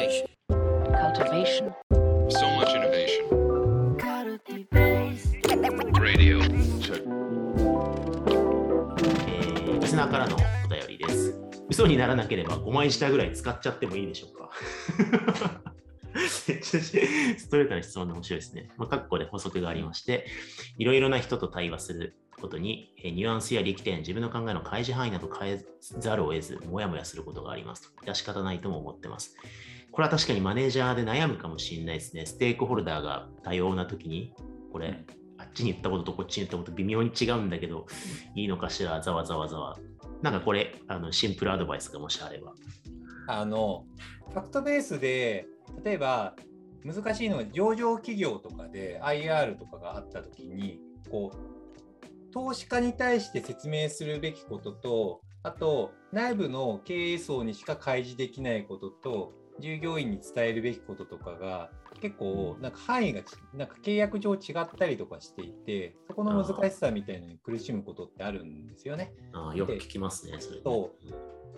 Cultivation. cultivation, So much innovation. Radio. えーリスナーからのお便りです。嘘にならなければ5枚舌ぐらい使っちゃってもいいでしょうか？ストレートな質問で面白いですね。まあ、括弧で補足がありまして、いろいろな人と対話することに、えーニュアンスや力点、自分の考えの開示範囲など変えざるを得ず、もやもやすることがありますと。致し方ないとも思ってます。これは確かにマネージャーで悩むかもしれないですね。ステークホルダーが多様な時に、これ、あっちに言ったこととこっちに言ったこと微妙に違うんだけど、いいのかしら、ざわざわざわ。なんかこれ、あのシンプルアドバイスがもしあれば。あのファクトベースで例えば難しいのは上場企業とかで IR とかがあった時にこう投資家に対して説明するべきこととあと内部の経営層にしか開示できないことと従業員に伝えるべきこととかが結構なんか範囲がちなんか契約上違ったりとかしていてそこの難しさみたいなのに苦しむことってあるんですよね。あーよく聞きますね、それ。そ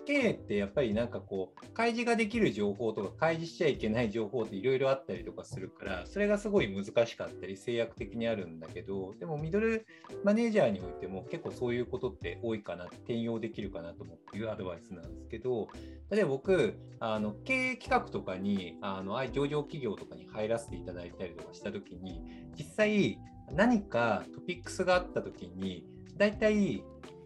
経営ってやっぱりなんかこう開示ができる情報とか開示しちゃいけない情報っていろいろあったりとかするからそれがすごい難しかったり制約的にあるんだけどでもミドルマネージャーにおいても結構そういうことって多いかな転用できるかなと思っていうアドバイスなんですけど例えば僕あの経営企画とかにあの上場企業とかに入らせていただいたりとかした時に実際何かトピックスがあった時に大体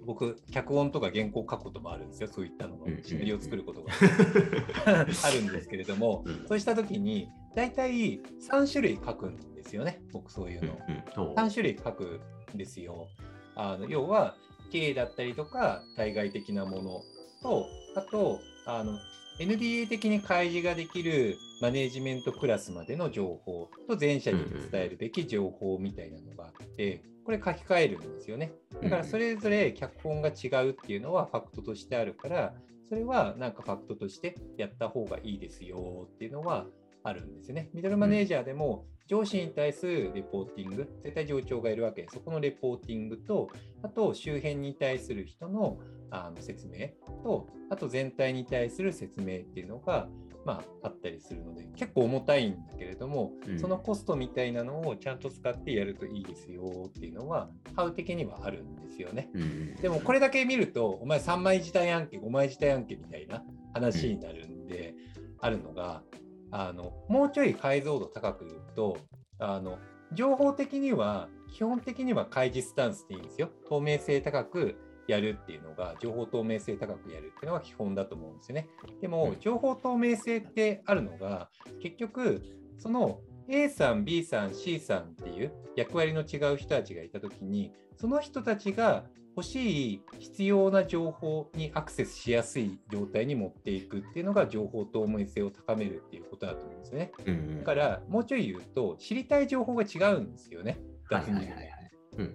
僕脚本とか原稿を書くこともあるんですよ。そういったのがうんうんうん。シナリオを作ることが。あるんですけれども、うん。そうした時に大体3種類書くんですよね。僕そういううんの。うん。そう。3種類書くんですよ。あの要は経営だったりとか対外的なものとあとあの NBA 的に開示ができるマネージメントクラスまでの情報と全社に伝えるべき情報みたいなのがあってこれ書き換えるんですよね。だからそれぞれ脚本が違うっていうのはファクトとしてあるからそれはなんかファクトとしてやった方がいいですよっていうのはあるんですよね。ミドルマネージャーでも上司に対するレポーティング、絶対上長がいるわけで、そこのレポーティングと、あと周辺に対する人のあの説明と、あと全体に対する説明っていうのが、まあ、あったりするので、結構重たいんだけれども、うんそのコストみたいなのをちゃんと使ってやるといいですよっていうのは、ハウ的にはあるんですよね。うんでもこれだけ見ると、お前3枚自体案件、5枚自体案件みたいな話になるんで、あるのが、あのもうちょい解像度高く言うと、あの情報的には、基本的には開示スタンスでいいんですよ。透明性高くやるっていうのが、情報透明性高くやるっていうのが基本だと思うんですよね。でも、情報透明性ってあるのが、結局、その A さん、B さん、C さんっていう役割の違う人たちがいたときに、その人たちが欲しい必要な情報にアクセスしやすい状態に持っていくっていうのが情報透明性を高めるっていうことだと思うんですよね。うんだからもうちょい言うと知りたい情報が違うんですよね。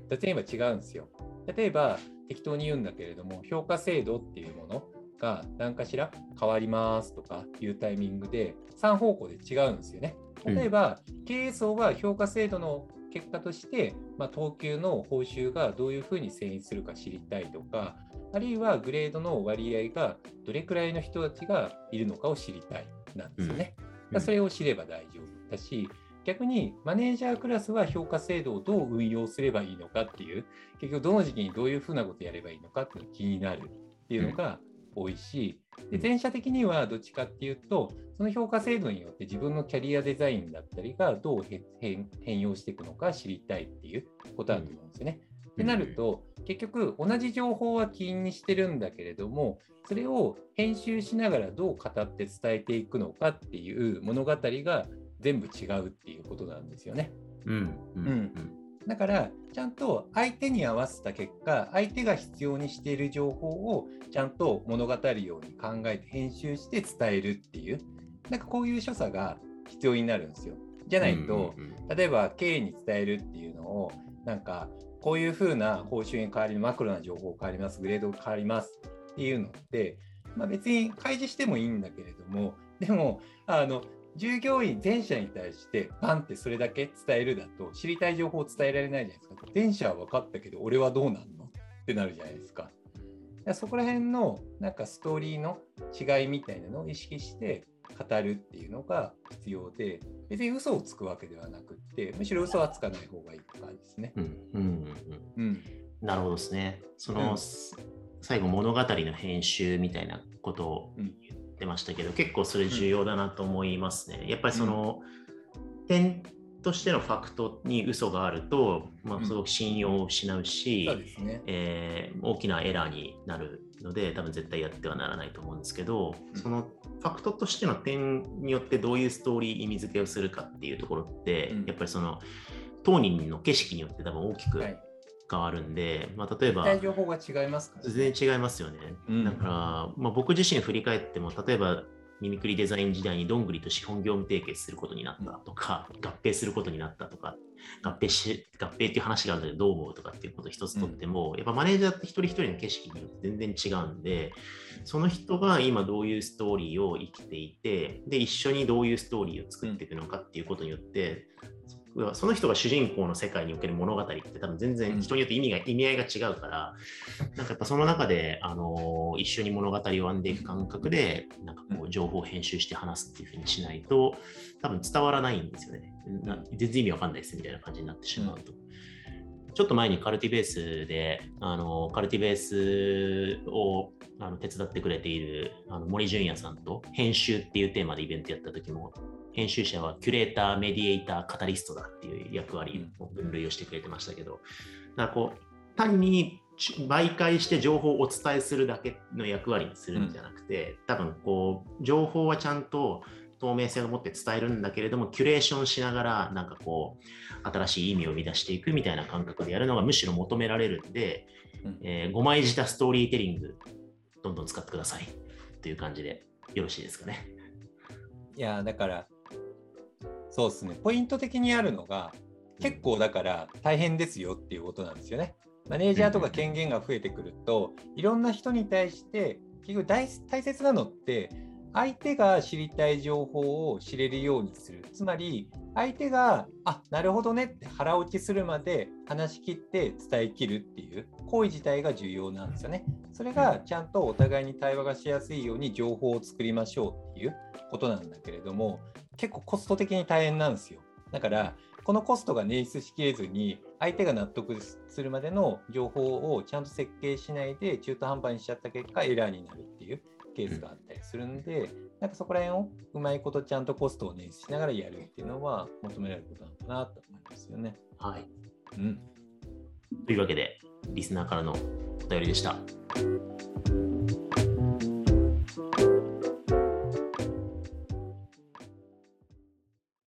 雑に言えば違うんですよ。例えば適当に言うんだけれども評価制度っていうものが何かしら変わりますとかいうタイミングで3方向で違うんですよね。例えば、経営層は評価制度の結果として、まあ、等級の報酬がどういうふうに遷移するか知りたいとか、あるいはグレードの割合がどれくらいの人たちがいるのかを知りたいなんですよね。うん。だからそれを知れば大丈夫だし、逆にマネージャークラスは評価制度をどう運用すればいいのかっていう、結局どの時期にどういうふうなことやればいいのかっていうのが気になるっていうのが多いし、で前者的にはどっちかっていうと、その評価制度によって自分のキャリアデザインだったりがどう変容していくのか知りたいっていうことだと思うんですよね。ってなると、結局同じ情報は起因にしてるんだけれども、それを編集しながらどう語って伝えていくのかっていう物語が全部違うっていうことなんですよね。うんうんうんだから、ちゃんと相手に合わせた結果、相手が必要にしている情報をちゃんと物語るように考えて編集して伝えるっていう、なんかこういう所作が必要になるんですよ。じゃないと、うんうん例えば経営に伝えるっていうのをなんかこういうふうな報酬に変わりマクロな情報変わりますグレードが変わりますっていうのって、まあ、別に開示してもいいんだけれどもでもあの従業員全社に対してバンってそれだけ伝えるだと知りたい情報を伝えられないじゃないですか全社は分かったけど俺はどうなんの？ってなるじゃないですか。そこら辺のなんかストーリーの違いみたいなのを意識して語るっていうのが必要で、別に嘘をつくわけではなくって、むしろ嘘はつかない方がいいって感じですね。うんうんうんうん。なるほどですね。その、うん最後物語の編集みたいなことをうん言ってましたけど、結構それ重要だなと思いますね。やっぱりその、点としてのファクトに嘘があると、まあ、うんすごく信用を失うし。えー大きなエラーになるので多分絶対やってはならないと思うんですけど、うんそのファクトとしての点によってどういうストーリー意味付けをするかっていうところって、うんやっぱりその当人の景色によって多分大きくはい。変わるんで、まあ、例えば大情報が違います全然違いますよね。うん。だから、まあ、僕自身振り返っても例えばミミクリデザイン時代にどんぐりと資本業務提携することになったとか、合併することになったとか、合併し、合併っていう話があるのでどう思うとかっていうことを一つとっても、やっぱマネージャーって一人一人の景色によって全然違うんで、その人が今どういうストーリーを生きていて、で、一緒にどういうストーリーを作っていくのかっていうことによって、その人が主人公の世界における物語って多分全然人によって意味が、意味合いが違うから、なんかやっぱその中で、あの一緒に物語を編んでいく感覚で、なんかこう情報を編集して話すっていうふうにしないと、多分伝わらないんですよね。な全然意味わかんないですみたいな感じになってしまうと。ちょっと前にカルティベースで、あのカルティベースをあの手伝ってくれているあの森純也さんと編集っていうテーマでイベントやった時も、編集者はキュレーター、メディエイター、カタリストだっていう役割を分類をしてくれてましたけど、だからこう、単に媒介して情報をお伝えするだけの役割にするんじゃなくて、多分こう、情報はちゃんと透明性を持って伝えるんだけれども、キュレーションしながら、なんかこう、新しい意味を生み出していくみたいな感覚でやるのがむしろ求められるんで、うん。えー5枚舌ストーリーテリング、どんどん使ってくださいという感じでよろしいですかね。いや、だから、そうですね、ポイント的にあるのが、結構だから大変ですよっていうことなんですよね。マネージャーとか権限が増えてくると、いろんな人に対して、結局大大切なのって、相手が知りたい情報を知れるようにする。つまり、相手が、あなるほどねって腹落ちするまで話し切って伝えきるっていう行為自体が重要なんですよね。それがちゃんとお互いに対話がしやすいように情報を作りましょうっていうことなんだけれども、結構コスト的に大変なんですよ。だから、このコストが捻出しきれずに、相手が納得するまでの情報をちゃんと設計しないで中途半端にしちゃった結果、エラーになるっていうケースがあったりするんで、なんかそこら辺をうまいことちゃんとコストを捻出しながらやるっていうのは求められることなのかなと思いますよね。はい。うん。というわけで、リスナーからのお便りでした。